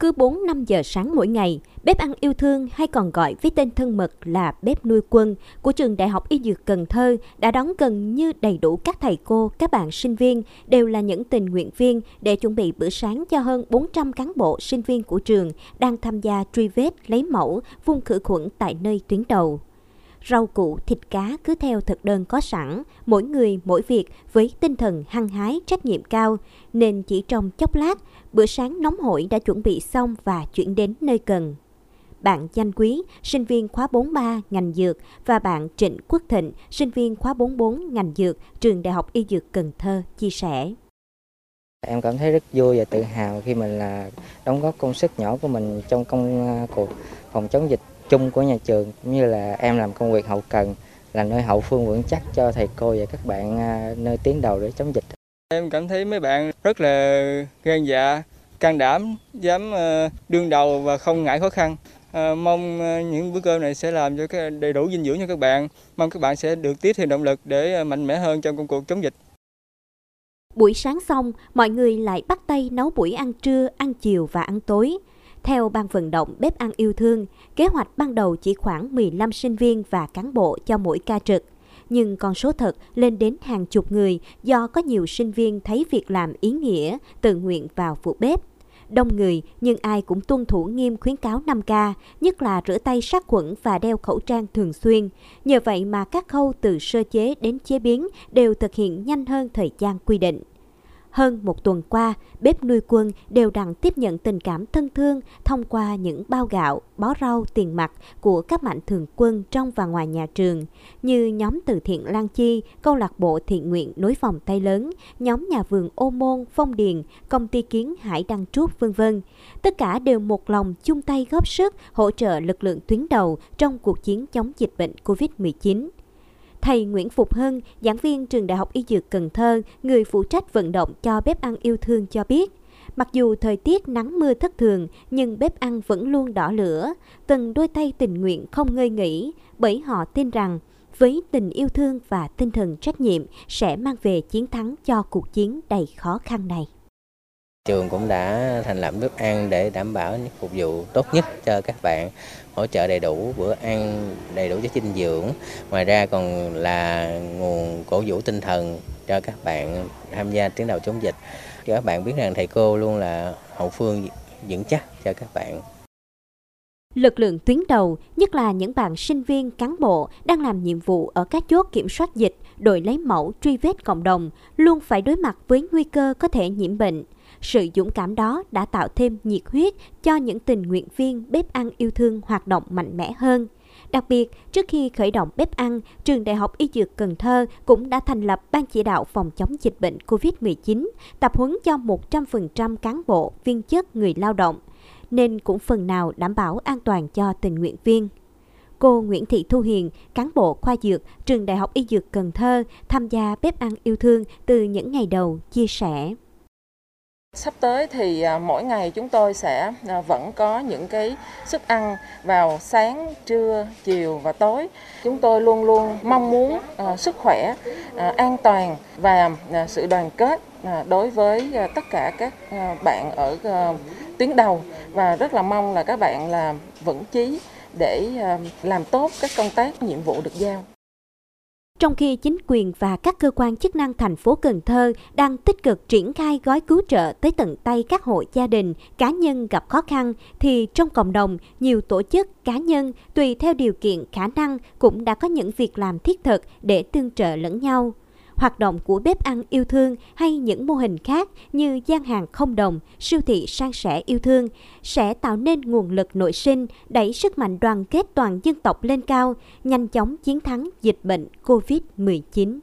Cứ 4-5 giờ sáng mỗi ngày, bếp ăn yêu thương hay còn gọi với tên thân mật là bếp nuôi quân của trường Đại học Y Dược Cần Thơ đã đón gần như đầy đủ các thầy cô, các bạn sinh viên đều là những tình nguyện viên để chuẩn bị bữa sáng cho hơn 400 cán bộ sinh viên của trường đang tham gia truy vết, lấy mẫu, phun khử khuẩn tại nơi tuyến đầu rau củ, thịt cá cứ theo thực đơn có sẵn, mỗi người mỗi việc với tinh thần hăng hái, trách nhiệm cao, nên chỉ trong chốc lát, bữa sáng nóng hổi đã chuẩn bị xong và chuyển đến nơi cần. Bạn Danh Quý, sinh viên khóa 43 ngành dược và bạn Trịnh Quốc Thịnh, sinh viên khóa 44 ngành dược, trường Đại học Y Dược Cần Thơ chia sẻ. Em cảm thấy rất vui và tự hào khi mình là đóng góp công sức nhỏ của mình trong công à, cuộc phòng chống dịch chung của nhà trường cũng như là em làm công việc hậu cần là nơi hậu phương vững chắc cho thầy cô và các bạn à, nơi tiến đầu để chống dịch. Em cảm thấy mấy bạn rất là gan dạ, can đảm, dám ờ, đương đầu và không ngại khó khăn. À, mong những bữa cơm này sẽ làm cho cái đầy đủ dinh dưỡng cho các bạn. Mong các bạn sẽ được tiếp thêm động lực để mạnh mẽ hơn trong công cuộc chống dịch. Buổi sáng xong, mọi người lại bắt tay nấu buổi ăn trưa, ăn chiều và ăn tối. Theo ban vận động Bếp ăn yêu thương, kế hoạch ban đầu chỉ khoảng 15 sinh viên và cán bộ cho mỗi ca trực. Nhưng con số thật lên đến hàng chục người do có nhiều sinh viên thấy việc làm ý nghĩa, tự nguyện vào phụ bếp. Đông người nhưng ai cũng tuân thủ nghiêm khuyến cáo 5K, nhất là rửa tay sát khuẩn và đeo khẩu trang thường xuyên. Nhờ vậy mà các khâu từ sơ chế đến chế biến đều thực hiện nhanh hơn thời gian quy định. Hơn một tuần qua, bếp nuôi quân đều đặn tiếp nhận tình cảm thân thương thông qua những bao gạo, bó rau, tiền mặt của các mạnh thường quân trong và ngoài nhà trường, như nhóm từ thiện Lan Chi, câu lạc bộ thiện nguyện nối vòng tay lớn, nhóm nhà vườn Ô Môn, Phong Điền, công ty kiến Hải Đăng Trúc, vân vân. Tất cả đều một lòng chung tay góp sức hỗ trợ lực lượng tuyến đầu trong cuộc chiến chống dịch bệnh COVID-19. Thầy Nguyễn Phục Hân, giảng viên trường Đại học Y Dược Cần Thơ, người phụ trách vận động cho bếp ăn yêu thương cho biết, Mặc dù thời tiết nắng mưa thất thường, nhưng bếp ăn vẫn luôn đỏ lửa, từng đôi tay tình nguyện không ngơi nghỉ, bởi họ tin rằng với tình yêu thương và tinh thần trách nhiệm sẽ mang về chiến thắng cho cuộc chiến đầy khó khăn này. Trường cũng đã thành lập bếp ăn để đảm bảo phục vụ tốt nhất cho các bạn, hỗ trợ đầy đủ bữa ăn, đầy đủ chất dinh dưỡng. Ngoài ra còn là nguồn cổ vũ tinh thần cho các bạn tham gia tuyến đầu chống dịch. Cho các bạn biết rằng thầy cô luôn là hậu phương vững chắc cho các bạn. Lực lượng tuyến đầu, nhất là những bạn sinh viên, cán bộ đang làm nhiệm vụ ở các chốt kiểm soát dịch, đội lấy mẫu, truy vết cộng đồng, luôn phải đối mặt với nguy cơ có thể nhiễm bệnh. Sự dũng cảm đó đã tạo thêm nhiệt huyết cho những tình nguyện viên bếp ăn yêu thương hoạt động mạnh mẽ hơn. Đặc biệt, trước khi khởi động bếp ăn, Trường Đại học Y Dược Cần Thơ cũng đã thành lập Ban chỉ đạo phòng chống dịch bệnh COVID-19, tập huấn cho 100% cán bộ, viên chức, người lao động, nên cũng phần nào đảm bảo an toàn cho tình nguyện viên. Cô Nguyễn Thị Thu Hiền, cán bộ khoa dược, Trường Đại học Y Dược Cần Thơ, tham gia bếp ăn yêu thương từ những ngày đầu, chia sẻ. Sắp tới thì à, mỗi ngày chúng tôi sẽ à, vẫn có những cái sức ăn vào sáng, trưa, chiều và tối. Chúng tôi luôn luôn mong muốn à, sức khỏe, an toàn và sự đoàn kết đối với tất cả các bạn ở tuyến đầu và rất là mong là các bạn là vững chí để làm tốt các công tác nhiệm vụ được giao. Trong khi chính quyền và các cơ quan chức năng thành phố Cần Thơ đang tích cực triển khai gói cứu trợ tới tận tay các hộ gia đình, cá nhân gặp khó khăn, thì trong cộng đồng, nhiều tổ chức, cá nhân tùy theo điều kiện khả năng cũng đã có những việc làm thiết thực để tương trợ lẫn nhau hoạt động của bếp ăn yêu thương hay những mô hình khác như gian hàng không đồng, siêu thị sang sẻ yêu thương sẽ tạo nên nguồn lực nội sinh, đẩy sức mạnh đoàn kết toàn dân tộc lên cao, nhanh chóng chiến thắng dịch bệnh COVID-19.